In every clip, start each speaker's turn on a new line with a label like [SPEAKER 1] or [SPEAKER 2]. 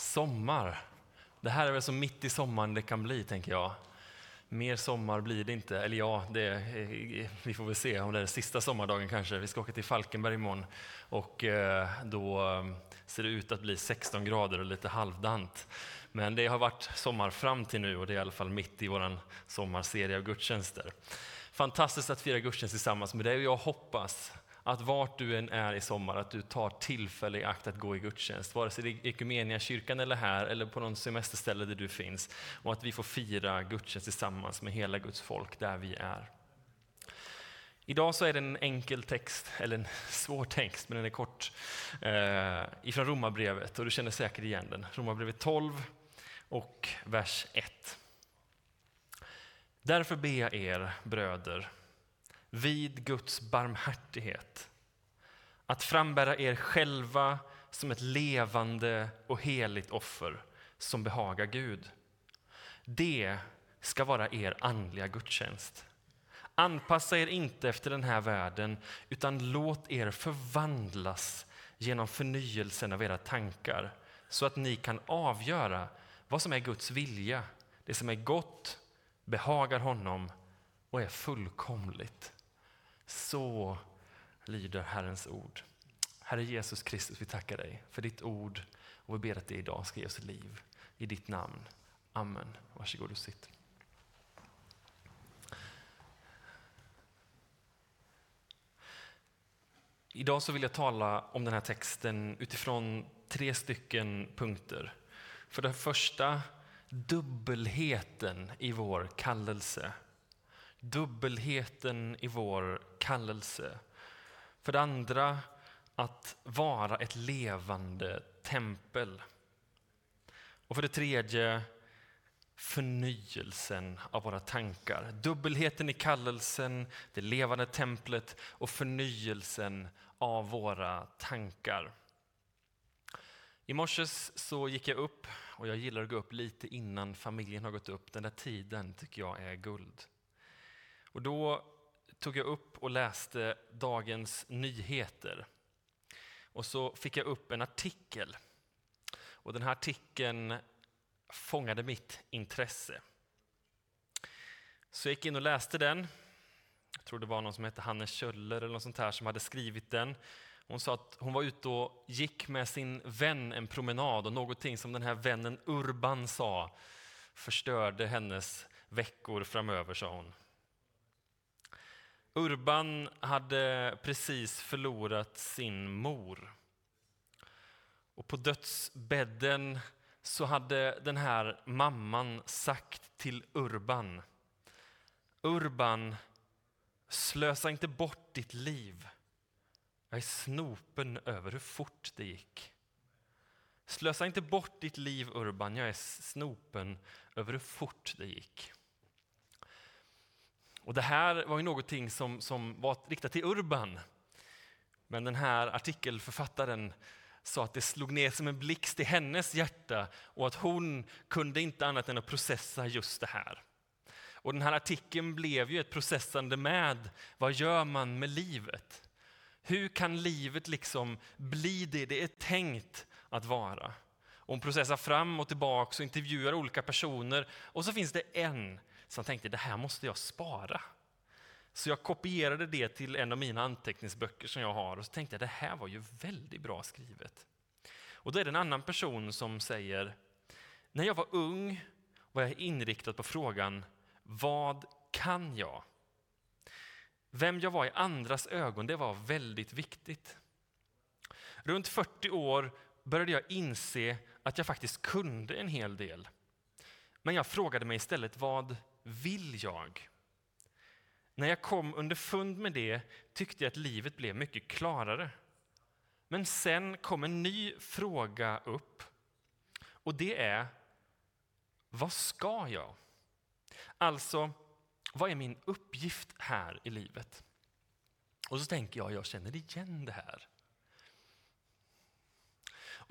[SPEAKER 1] Sommar. Det här är väl så mitt i sommaren det kan bli, tänker jag. Mer sommar blir det inte. Eller ja, det, eh, vi får väl se om det är sista sommardagen kanske. Vi ska åka till Falkenberg imorgon och eh, då eh, ser det ut att bli 16 grader och lite halvdant. Men det har varit sommar fram till nu och det är i alla fall mitt i vår sommarserie av gudstjänster. Fantastiskt att fira gudstjänst tillsammans med dig och jag hoppas att vart du än är i sommar, att du tar tillfälle i akt att gå i gudstjänst, vare sig det är i kyrkan eller här, eller på någon semesterställe där du finns, och att vi får fira gudstjänst tillsammans med hela Guds folk där vi är. Idag så är det en enkel text, eller en svår text, men den är kort, eh, ifrån Romarbrevet, och du känner säkert igen den. Romarbrevet 12 och vers 1. Därför ber jag er bröder, vid Guds barmhärtighet att frambära er själva som ett levande och heligt offer som behagar Gud. Det ska vara er andliga gudstjänst. Anpassa er inte efter den här världen, utan låt er förvandlas genom förnyelsen av era tankar, så att ni kan avgöra vad som är Guds vilja, det som är gott, behagar honom och är fullkomligt. Så lyder Herrens ord. Herre Jesus Kristus, vi tackar dig för ditt ord och vi ber att det idag ska ge oss liv. I ditt namn. Amen. Varsågod och sitt. Idag så vill jag tala om den här texten utifrån tre stycken punkter. För det första, dubbelheten i vår kallelse. Dubbelheten i vår kallelse. För det andra, att vara ett levande tempel. Och för det tredje, förnyelsen av våra tankar. Dubbelheten i kallelsen, det levande templet och förnyelsen av våra tankar. I morse så gick jag upp, och jag gillar att gå upp lite innan familjen har gått upp. Den där tiden tycker jag är guld. Och då tog jag upp och läste Dagens Nyheter. Och så fick jag upp en artikel. Och den här artikeln fångade mitt intresse. Så jag gick in och läste den. Jag tror det var någon som hette Hanne Kjöller eller något sånt här som hade skrivit den. Hon sa att hon var ute och gick med sin vän en promenad och någonting som den här vännen Urban sa förstörde hennes veckor framöver, sa hon. Urban hade precis förlorat sin mor. Och på dödsbädden så hade den här mamman sagt till Urban. Urban, slösa inte bort ditt liv. Jag är snopen över hur fort det gick. Slösa inte bort ditt liv Urban, jag är snopen över hur fort det gick. Och det här var ju någonting som, som var riktat till Urban. Men den här artikelförfattaren sa att det slog ner som en blixt i hennes hjärta och att hon kunde inte annat än att processa just det här. Och den här artikeln blev ju ett processande med vad gör man med livet? Hur kan livet liksom bli det det är tänkt att vara? Och hon processar fram och tillbaka och intervjuar olika personer och så finns det en som tänkte det här måste jag spara. Så jag kopierade det till en av mina anteckningsböcker som jag har och så tänkte jag det här var ju väldigt bra skrivet. Och då är det en annan person som säger, när jag var ung var jag inriktad på frågan, vad kan jag? Vem jag var i andras ögon, det var väldigt viktigt. Runt 40 år började jag inse att jag faktiskt kunde en hel del. Men jag frågade mig istället, vad vill jag? När jag kom underfund med det tyckte jag att livet blev mycket klarare. Men sen kom en ny fråga upp. Och det är, vad ska jag? Alltså, vad är min uppgift här i livet? Och så tänker jag, jag känner igen det här.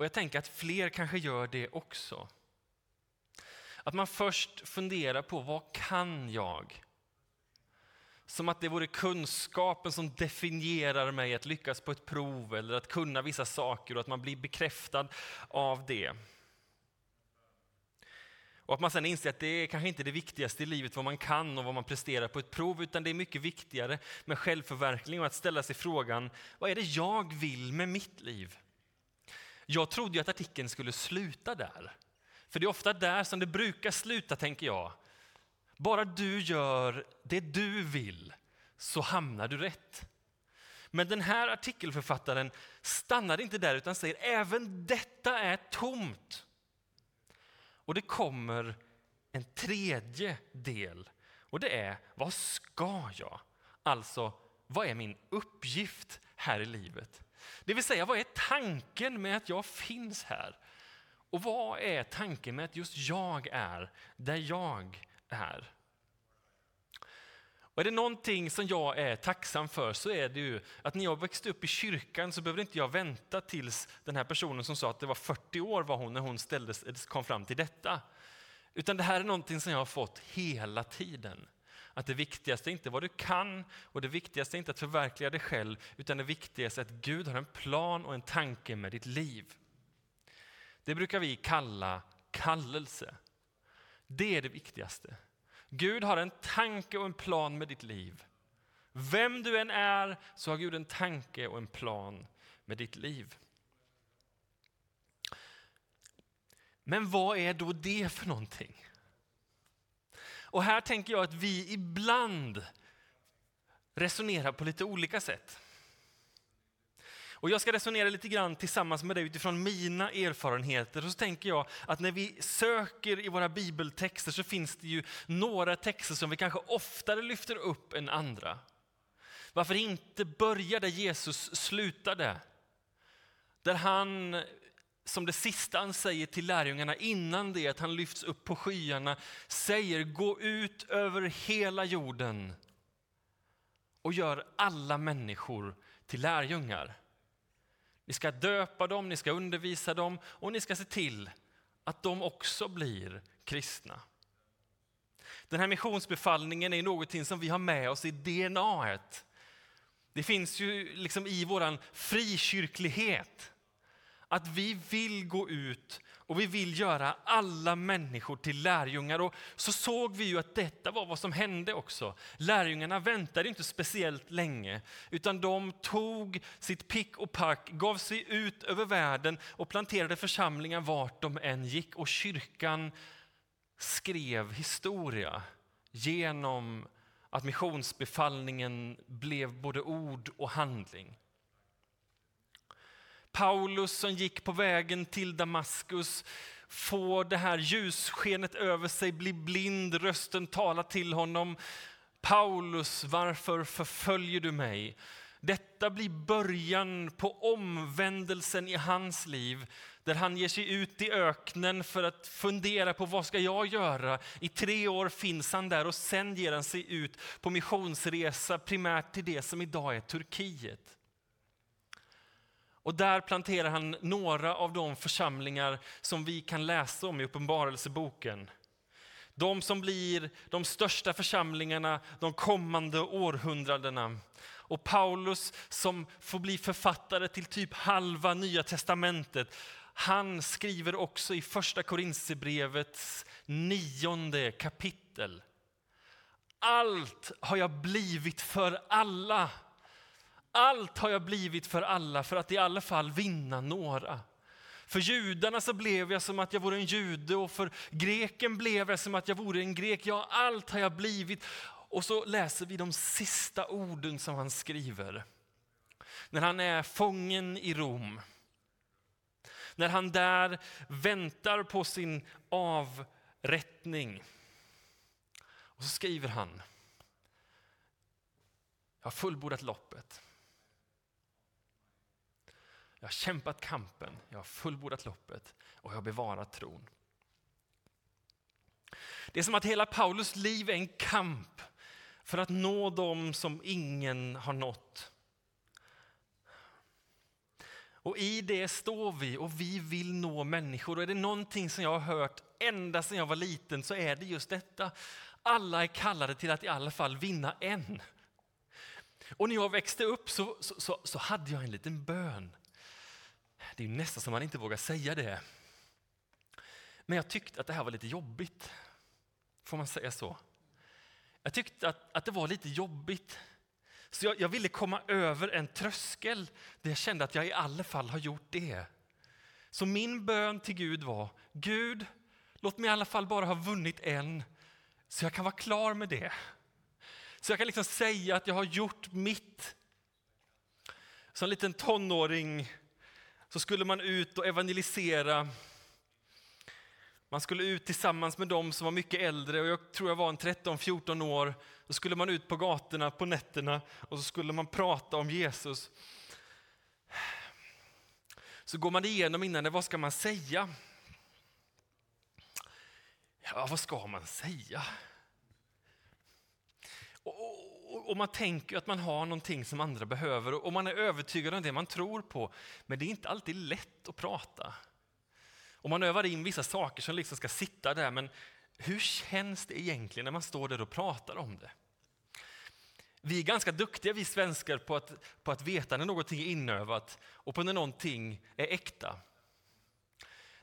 [SPEAKER 1] Och jag tänker att fler kanske gör det också. Att man först funderar på vad kan jag? Som att det vore kunskapen som definierar mig att lyckas på ett prov eller att kunna vissa saker och att man blir bekräftad av det. Och att man sen inser att det är kanske inte det viktigaste i livet, vad man kan och vad man presterar på ett prov, utan det är mycket viktigare med självförverkligning och att ställa sig frågan, vad är det jag vill med mitt liv? Jag trodde ju att artikeln skulle sluta där. För det är ofta där som det brukar sluta, tänker jag. Bara du gör det du vill så hamnar du rätt. Men den här artikelförfattaren stannar inte där utan säger även detta är tomt. Och det kommer en tredje del och det är vad ska jag? Alltså, vad är min uppgift här i livet? Det vill säga, vad är tanken med att jag finns här? Och vad är tanken med att just jag är där jag är? Och är det någonting som jag är tacksam för så är det ju att när jag växte upp i kyrkan så behövde inte jag vänta tills den här personen som sa att det var 40 år var hon när hon ställdes, kom fram till detta. Utan det här är någonting som jag har fått hela tiden. Att det viktigaste är inte vad du kan och det viktigaste är inte att förverkliga dig själv utan det viktigaste är att Gud har en plan och en tanke med ditt liv. Det brukar vi kalla kallelse. Det är det viktigaste. Gud har en tanke och en plan med ditt liv. Vem du än är så har Gud en tanke och en plan med ditt liv. Men vad är då det för någonting? Och här tänker jag att vi ibland resonerar på lite olika sätt. Och jag ska resonera lite grann tillsammans med dig utifrån mina erfarenheter. Och så tänker jag att när vi söker i våra bibeltexter så finns det ju några texter som vi kanske oftare lyfter upp än andra. Varför inte börja där Jesus slutade? Där han, som det sista han säger till lärjungarna innan det att han lyfts upp på skyarna, säger gå ut över hela jorden och gör alla människor till lärjungar. Ni ska döpa dem, ni ska undervisa dem och ni ska se till att de också blir kristna. Den här missionsbefallningen är någonting som vi har med oss i DNA. -et. Det finns ju liksom i vår frikyrklighet att vi vill gå ut och vi vill göra alla människor till lärjungar. Och så såg vi ju att detta var vad som hände också. Lärjungarna väntade inte speciellt länge, utan de tog sitt pick och pack, gav sig ut över världen och planterade församlingar vart de än gick. Och kyrkan skrev historia genom att missionsbefallningen blev både ord och handling. Paulus som gick på vägen till Damaskus får det här ljusskenet över sig, blir blind, rösten talar till honom. Paulus, varför förföljer du mig? Detta blir början på omvändelsen i hans liv där han ger sig ut i öknen för att fundera på vad ska jag göra. I tre år finns han där och sen ger han sig ut på missionsresa primärt till det som idag är Turkiet. Och där planterar han några av de församlingar som vi kan läsa om i Uppenbarelseboken. De som blir de största församlingarna de kommande århundradena. Och Paulus som får bli författare till typ halva Nya Testamentet, han skriver också i första Korintierbrevets nionde kapitel. Allt har jag blivit för alla allt har jag blivit för alla för att i alla fall vinna några. För judarna så blev jag som att jag vore en jude och för greken blev jag som att jag vore en grek. Ja, allt har jag blivit. Och så läser vi de sista orden som han skriver. När han är fången i Rom. När han där väntar på sin avrättning. Och så skriver han. Jag har fullbordat loppet. Jag har kämpat kampen, jag har fullbordat loppet och jag har bevarat tron. Det är som att hela Paulus liv är en kamp för att nå dem som ingen har nått. Och i det står vi och vi vill nå människor. Och är det någonting som jag har hört ända sedan jag var liten så är det just detta. Alla är kallade till att i alla fall vinna en. Och när jag växte upp så, så, så, så hade jag en liten bön. Det är nästan som man inte vågar säga det. Men jag tyckte att det här var lite jobbigt. Får man säga så? Jag tyckte att, att det var lite jobbigt. Så jag, jag ville komma över en tröskel där jag kände att jag i alla fall har gjort det. Så min bön till Gud var, Gud, låt mig i alla fall bara ha vunnit en, så jag kan vara klar med det. Så jag kan liksom säga att jag har gjort mitt. Som liten tonåring så skulle man ut och evangelisera. Man skulle ut tillsammans med dem som var mycket äldre och jag tror jag var en 13-14 år. Då skulle man ut på gatorna på nätterna och så skulle man prata om Jesus. Så går man igenom innan det, vad ska man säga? Ja, vad ska man säga? Och, man tänker att man har någonting som andra behöver och man är övertygad om det man tror på. Men det är inte alltid lätt att prata. Och man övar in vissa saker som liksom ska sitta där, men hur känns det egentligen när man står där och pratar om det? Vi är ganska duktiga, vi svenskar, på att, på att veta när någonting är inövat och på när någonting är äkta.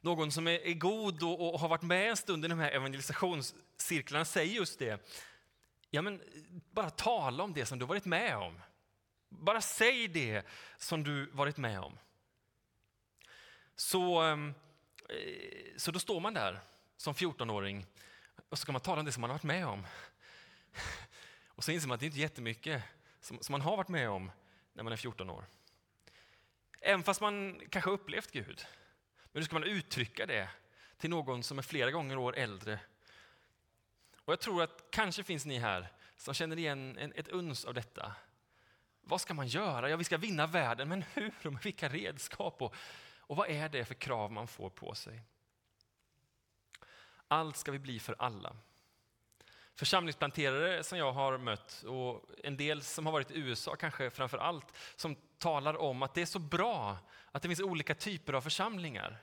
[SPEAKER 1] Någon som är, är god och, och, har varit med en stund i de här evangelisationscirklarna säger just det. Ja, men bara tala om det som du varit med om. Bara säg det som du varit med om. Så, ehm, eh, så då står man där som 14-åring och så ska man tala om det som man har varit med om. Och så inser man att det inte är jättemycket som, som man har varit med om när man är 14 år. Även fast man kanske upplevt Gud. Men hur ska man uttrycka det till någon som är flera gånger år äldre. Och jag tror att kanske finns ni här som känner igen en, ett uns av detta. Vad ska man göra? Ja, vi ska vinna världen, men hur och med vilka redskap? Och, och vad är det för krav man får på sig? Allt ska vi bli för alla församlingsplanterare som jag har mött och en del som har varit i USA kanske framför allt, som talar om att det är så bra att det finns olika typer av församlingar.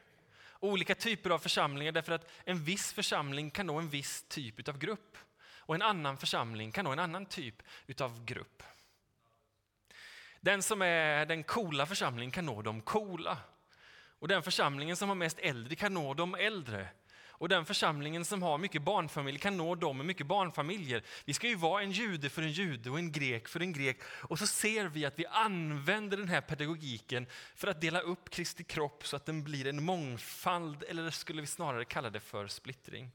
[SPEAKER 1] Olika typer av församlingar därför att en viss församling kan nå en viss typ av grupp och en annan församling kan nå en annan typ av grupp. Den som är den coola församlingen kan nå de coola. Och den församlingen som har mest äldre kan nå de äldre. Och den församlingen som har mycket barnfamiljer kan nå dem med mycket barnfamiljer. Vi ska ju vara en jude för en jude och en grek för en grek. Och så ser vi att vi använder den här pedagogiken för att dela upp Kristi kropp så att den blir en mångfald, eller skulle vi snarare kalla det för splittring.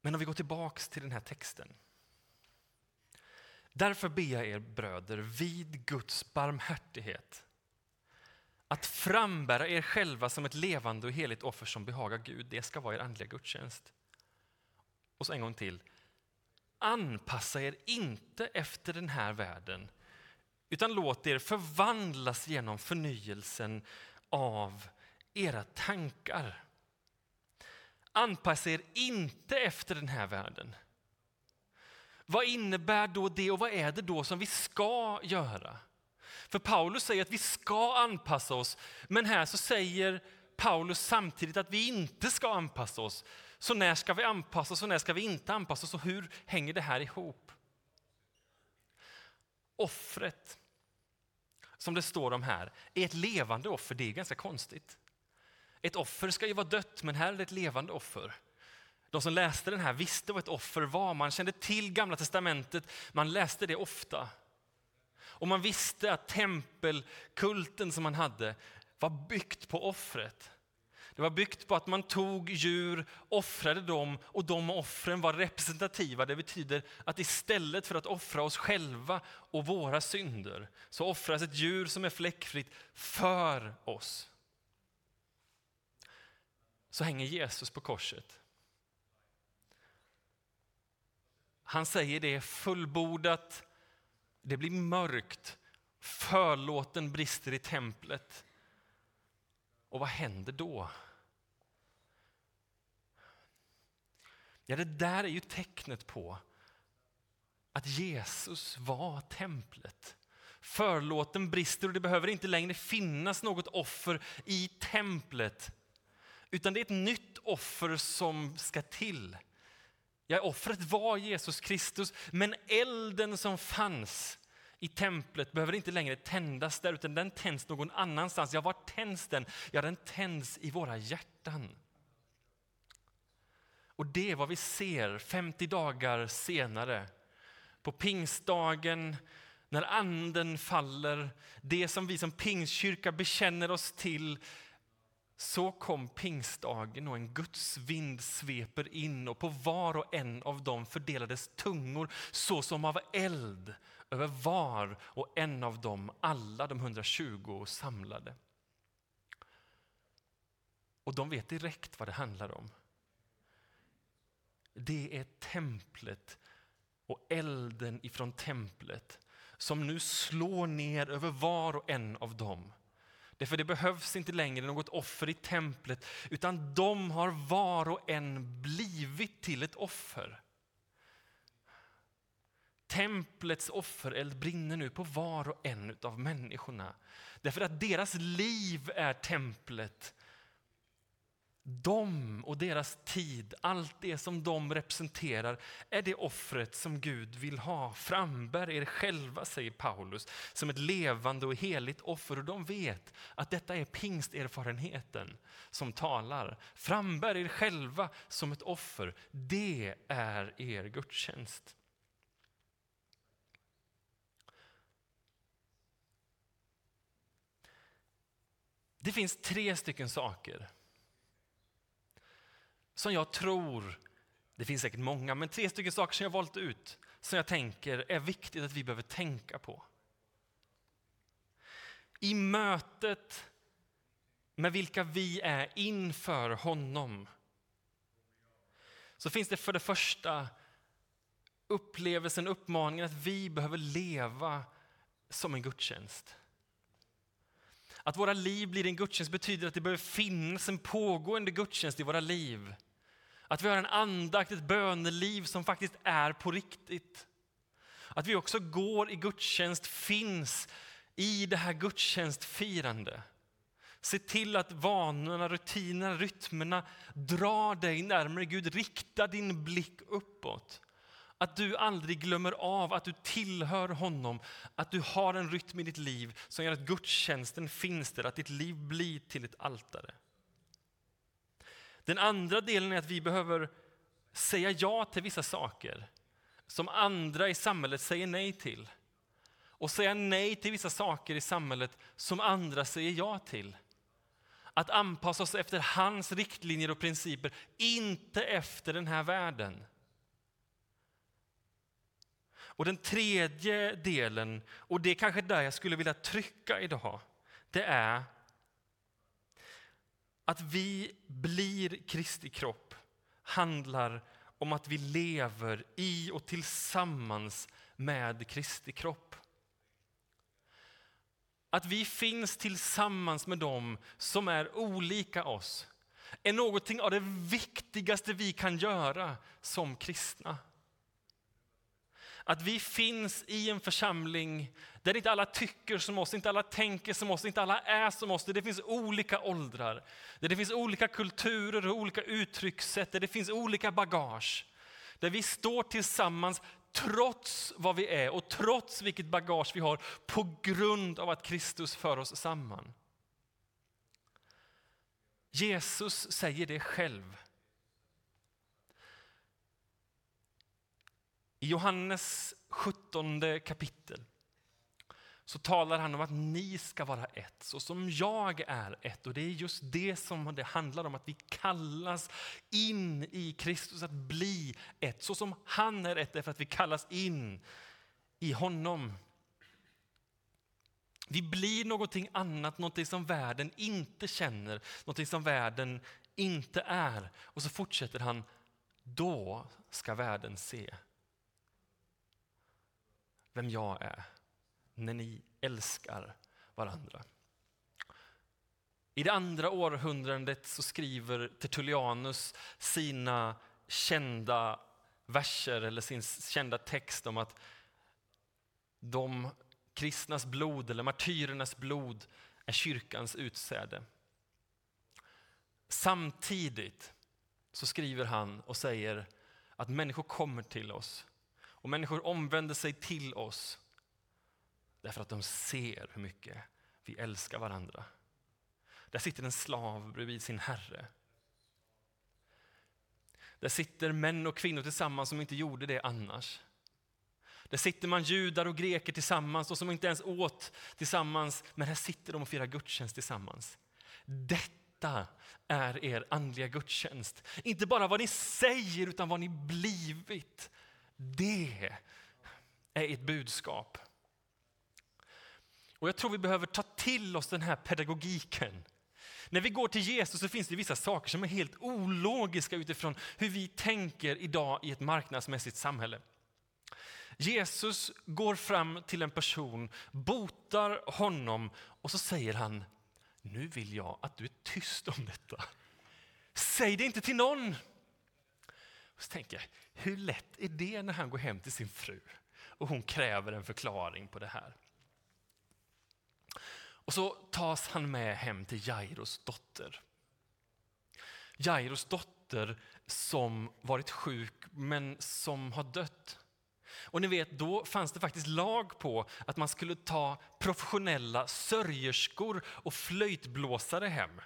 [SPEAKER 1] Men om vi går tillbaks till den här texten. Därför ber jag er bröder vid Guds barmhärtighet att frambära er själva som ett levande och heligt offer som behagar Gud. Det ska vara er andliga gudstjänst. Och så en gång till. Anpassa er inte efter den här världen utan låt er förvandlas genom förnyelsen av era tankar. Anpassa er inte efter den här världen vad innebär då det och vad är det då som vi ska göra? För Paulus säger att vi ska anpassa oss, men här så säger Paulus samtidigt att vi inte ska anpassa oss. Så när ska vi anpassa oss och när ska vi inte anpassa oss och hur hänger det här ihop? Offret, som det står om här, är ett levande offer. Det är ganska konstigt. Ett offer ska ju vara dött, men här är det ett levande offer. De som läste den här visste vad ett offer var. Man kände till Gamla testamentet, man läste det ofta. Och man visste att tempelkulten som man hade var byggt på offret. Det var byggt på att man tog djur, offrade dem och de offren var representativa. Det betyder att istället för att offra oss själva och våra synder så offras ett djur som är fläckfritt för oss. Så hänger Jesus på korset. Han säger det fullbordat, det blir mörkt, förlåten brister i templet. Och vad händer då? Ja, det där är ju tecknet på att Jesus var templet. Förlåten brister och det behöver inte längre finnas något offer i templet. Utan det är ett nytt offer som ska till. Ja, offret var Jesus Kristus, men elden som fanns i templet behöver inte längre tändas där, utan den tänds någon annanstans. Ja, var tänds den? Ja, den tänds i våra hjärtan. Och det är vad vi ser 50 dagar senare. På pingstdagen, när anden faller, det som vi som pingstkyrka bekänner oss till, så kom pingstdagen och en Guds vind sveper in och på var och en av dem fördelades tungor så som av eld över var och en av dem, alla de 120 samlade. Och de vet direkt vad det handlar om. Det är templet och elden ifrån templet som nu slår ner över var och en av dem. Därför det behövs inte längre något offer i templet utan de har var och en blivit till ett offer. Templets offereld brinner nu på var och en av människorna. Därför att deras liv är templet. De och deras tid, allt det som de representerar, är det offret som Gud vill ha. Frambär er själva, säger Paulus, som ett levande och heligt offer. Och de vet att detta är pingsterfarenheten som talar. Frambär er själva som ett offer. Det är er gudstjänst. Det finns tre stycken saker som jag tror, det finns säkert många, men tre stycken saker som jag valt ut som jag tänker är viktigt att vi behöver tänka på. I mötet med vilka vi är inför honom så finns det för det första upplevelsen, uppmaningen att vi behöver leva som en gudstjänst. Att våra liv blir en gudstjänst betyder att det behöver finnas en pågående gudstjänst i våra liv. Att vi har en andakt, ett böneliv som faktiskt är på riktigt. Att vi också går i gudstjänst finns i det här gudstjänstfirande. Se till att vanorna, rutinerna, rytmerna drar dig närmare Gud. Rikta din blick uppåt. Att du aldrig glömmer av att du tillhör honom, att du har en rytm i ditt liv som gör att gudstjänsten finns där, att ditt liv blir till ett altare. Den andra delen är att vi behöver säga ja till vissa saker som andra i samhället säger nej till. Och säga nej till vissa saker i samhället som andra säger ja till. Att anpassa oss efter hans riktlinjer och principer, inte efter den här världen. Och den tredje delen, och det är kanske där jag skulle vilja trycka idag, det är att vi blir Kristi kropp handlar om att vi lever i och tillsammans med Kristi kropp. Att vi finns tillsammans med dem som är olika oss är någonting av det viktigaste vi kan göra som kristna. Att vi finns i en församling där inte alla tycker som oss, inte alla tänker som oss, inte alla är som oss. Där det finns olika åldrar, där det finns olika kulturer och olika uttryckssätt, där det finns olika bagage. Där vi står tillsammans trots vad vi är och trots vilket bagage vi har på grund av att Kristus för oss samman. Jesus säger det själv. I Johannes 17 kapitel så talar han om att ni ska vara ett, så som jag är ett. Och det är just det som det handlar om, att vi kallas in i Kristus att bli ett. Så som han är ett, därför att vi kallas in i honom. Vi blir någonting annat, någonting som världen inte känner, någonting som världen inte är. Och så fortsätter han, då ska världen se vem jag är när ni älskar varandra. I det andra århundradet så skriver Tertullianus sina kända verser eller sin kända text om att de kristnas blod eller martyrernas blod är kyrkans utsäde. Samtidigt så skriver han och säger att människor kommer till oss och människor omvänder sig till oss Därför att de ser hur mycket vi älskar varandra. Där sitter en slav bredvid sin herre. Där sitter män och kvinnor tillsammans som inte gjorde det annars. Där sitter man judar och greker tillsammans och som inte ens åt tillsammans, men här sitter de och firar gudstjänst tillsammans. Detta är er andliga gudstjänst. Inte bara vad ni säger, utan vad ni blivit. Det är ert budskap. Och Jag tror vi behöver ta till oss den här pedagogiken. När vi går till Jesus så finns det vissa saker som är helt ologiska utifrån hur vi tänker idag i ett marknadsmässigt samhälle. Jesus går fram till en person, botar honom och så säger han, nu vill jag att du är tyst om detta. Säg det inte till någon. Så tänker jag, hur lätt är det när han går hem till sin fru och hon kräver en förklaring på det här? Och så tas han med hem till Jairos dotter. Jairos dotter som varit sjuk men som har dött. Och ni vet, då fanns det faktiskt lag på att man skulle ta professionella sörjerskor och flöjtblåsare hem.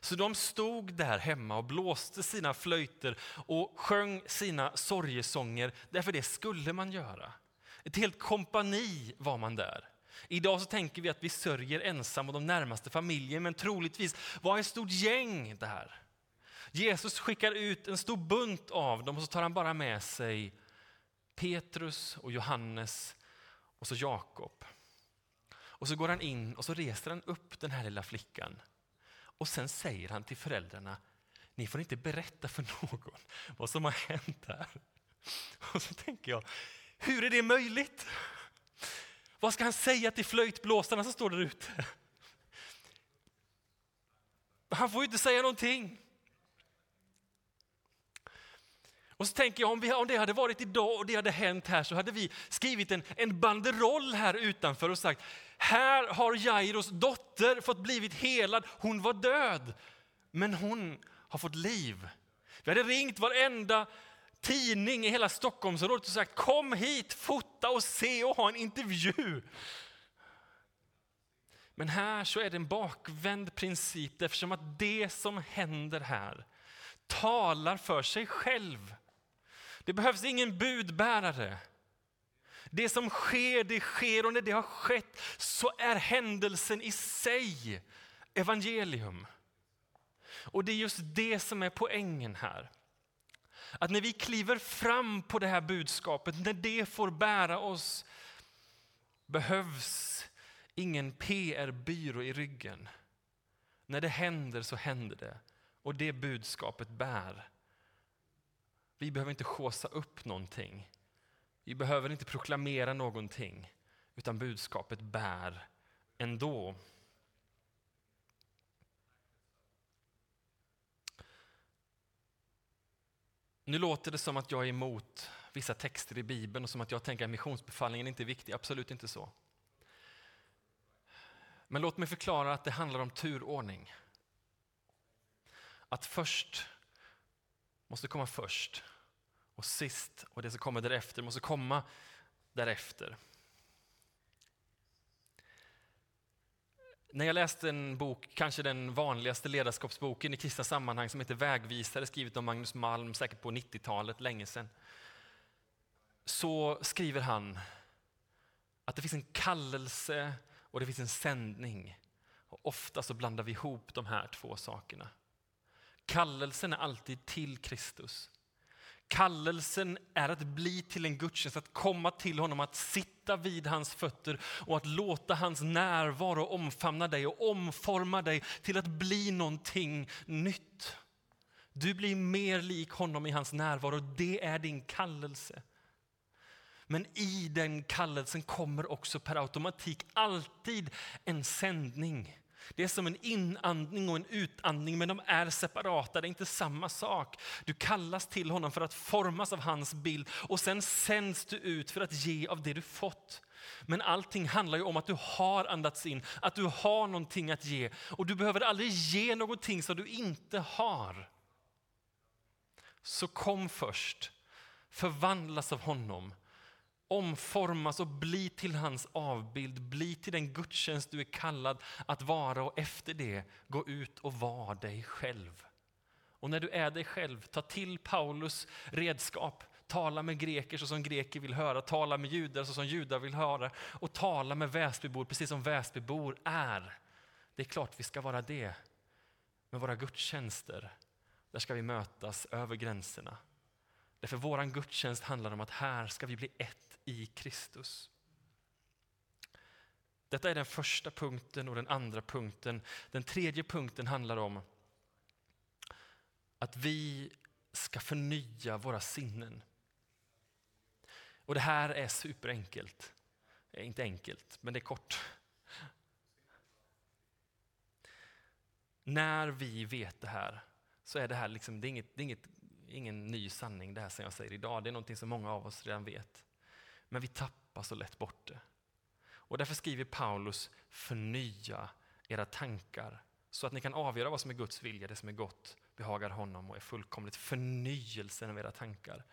[SPEAKER 1] Så de stod där hemma och blåste sina flöjter och sjöng sina sorgesånger, därför det skulle man göra. Ett helt kompani var man där. Idag så tänker vi att vi sörjer ensam och de närmaste familjen, men troligtvis var ett stort gäng där. Jesus skickar ut en stor bunt av dem och så tar han bara med sig Petrus och Johannes och så Jakob. Och så går han in och så reser han upp den här lilla flickan. Och sen säger han till föräldrarna, ni får inte berätta för någon vad som har hänt här. Och så tänker jag, hur är det möjligt? Vad ska han säga till flöjtblåsarna som står där ute? Han får ju inte säga någonting. Och så tänker jag om, vi, om det hade varit idag och det hade hänt här så hade vi skrivit en, en banderoll här utanför och sagt här har Jairos dotter fått blivit helad. Hon var död, men hon har fått liv. Vi hade ringt varenda tidning i hela Stockholmsområdet och sagt kom hit, fota och se och ha en intervju. Men här så är det en bakvänd princip eftersom att det som händer här talar för sig själv. Det behövs ingen budbärare. Det som sker, det sker och när det har skett så är händelsen i sig evangelium. Och det är just det som är poängen här. Att när vi kliver fram på det här budskapet, när det får bära oss, behövs ingen PR-byrå i ryggen. När det händer så händer det och det budskapet bär. Vi behöver inte skåsa upp någonting. Vi behöver inte proklamera någonting, utan budskapet bär ändå. Nu låter det som att jag är emot vissa texter i Bibeln och som att jag tänker att missionsbefallningen inte är viktig. Absolut inte så. Men låt mig förklara att det handlar om turordning. Att först måste komma först och sist och det som kommer därefter måste komma därefter. När jag läste en bok, kanske den vanligaste ledarskapsboken i kristna sammanhang som heter Vägvisare, skrivet av Magnus Malm, säkert på 90-talet, länge sedan. Så skriver han att det finns en kallelse och det finns en sändning. Och ofta så blandar vi ihop de här två sakerna. Kallelsen är alltid till Kristus. Kallelsen är att bli till en gudstjänst, att komma till honom, att sitta vid hans fötter och att låta hans närvaro omfamna dig och omforma dig till att bli någonting nytt. Du blir mer lik honom i hans närvaro, det är din kallelse. Men i den kallelsen kommer också per automatik alltid en sändning. Det är som en inandning och en utandning, men de är separata. Det är inte samma sak. Du kallas till honom för att formas av hans bild och sen sänds du ut för att ge av det du fått. Men allting handlar ju om att du har andats in, att du har någonting att ge. Och du behöver aldrig ge någonting som du inte har. Så kom först, förvandlas av honom Omformas och bli till hans avbild, bli till den gudstjänst du är kallad att vara och efter det gå ut och vara dig själv. Och när du är dig själv, ta till Paulus redskap. Tala med greker så som greker vill höra, tala med judar så som judar vill höra och tala med Väsbybor precis som Väsbybor är. Det är klart vi ska vara det. Med våra gudstjänster, där ska vi mötas över gränserna. Därför vår gudstjänst handlar om att här ska vi bli ett i Kristus. Detta är den första punkten och den andra punkten. Den tredje punkten handlar om att vi ska förnya våra sinnen. Och det här är superenkelt. Eh, inte enkelt, men det är kort. När vi vet det här så är det här liksom, det är, inget, det är inget, ingen ny sanning det här som jag säger idag. Det är någonting som många av oss redan vet. Men vi tappar så lätt bort det. Och därför skriver Paulus, förnya era tankar så att ni kan avgöra vad som är Guds vilja, det som är gott, behagar honom och är fullkomligt förnyelsen av era tankar.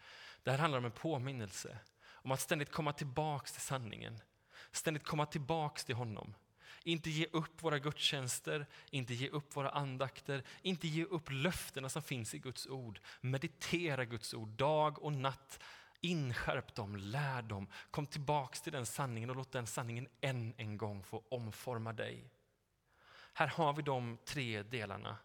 [SPEAKER 1] Det här handlar om en påminnelse, om att ständigt komma tillbaks till sanningen, ständigt komma tillbaks till honom. Inte ge upp våra gudstjänster, inte ge upp våra andakter, inte ge upp löftena som finns i Guds ord. Meditera Guds ord dag och natt. Inskärp dem, lär dem, kom tillbaks till den sanningen och låt den sanningen än en gång få omforma dig. Här har vi de tre delarna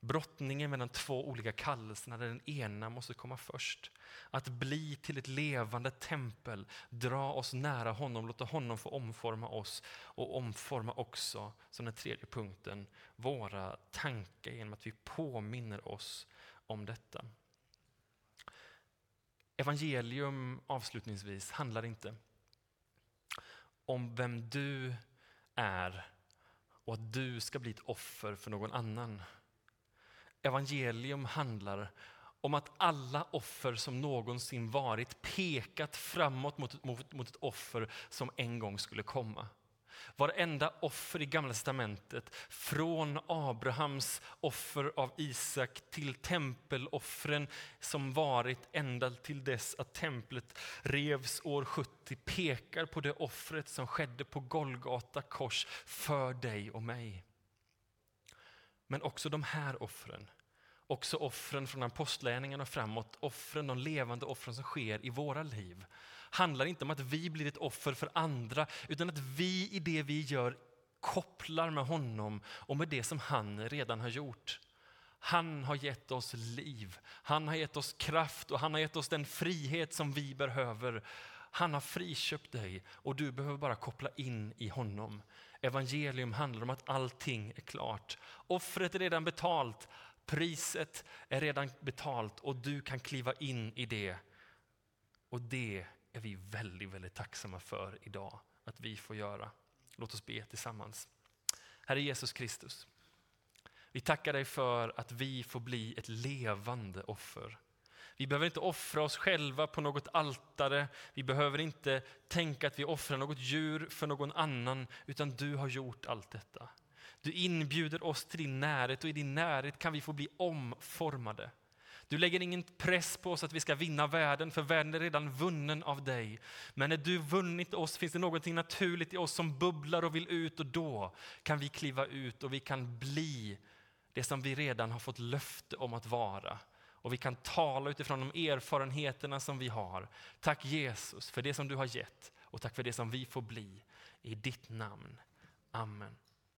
[SPEAKER 1] brottningen mellan två olika kallelser där den ena måste komma först. Att bli till ett levande tempel, dra oss nära honom, låta honom få omforma oss och omforma också, som den tredje punkten, våra tankar genom att vi påminner oss om detta. Evangelium avslutningsvis handlar inte om vem du är och att du ska bli ett offer för någon annan evangelium handlar om att alla offer som någonsin varit pekat framåt mot, mot, mot ett offer som en gång skulle komma. Varenda offer i Gamla testamentet, från Abrahams offer av Isak till tempeloffren som varit ända till dess att templet revs år 70, pekar på det offret som skedde på Golgata kors för dig och mig. Men också de här offren, också offren från apostlärningarna framåt, offren, de levande offren som sker i våra liv, handlar inte om att vi blir ett offer för andra, utan att vi i det vi gör kopplar med honom och med det som han redan har gjort. Han har gett oss liv, han har gett oss kraft och han har gett oss den frihet som vi behöver. Han har friköpt dig och du behöver bara koppla in i honom. Evangelium handlar om att allting är klart. Offret är redan betalt, priset är redan betalt och du kan kliva in i det. Och det är vi väldigt, väldigt tacksamma för idag att vi får göra. Låt oss be tillsammans. Herre Jesus Kristus, vi tackar dig för att vi får bli ett levande offer. Vi behöver inte offra oss själva på något altare. Vi behöver inte tänka att vi offrar något djur för någon annan, utan du har gjort allt detta. Du inbjuder oss till din närhet och i din närhet kan vi få bli omformade. Du lägger ingen press på oss att vi ska vinna världen, för världen är redan vunnen av dig. Men när du vunnit oss finns det någonting naturligt i oss som bubblar och vill ut och då kan vi kliva ut och vi kan bli det som vi redan har fått löfte om att vara och vi kan tala utifrån de erfarenheterna som vi har. Tack Jesus för det som du har gett och tack för det som vi får bli. I ditt namn. Amen.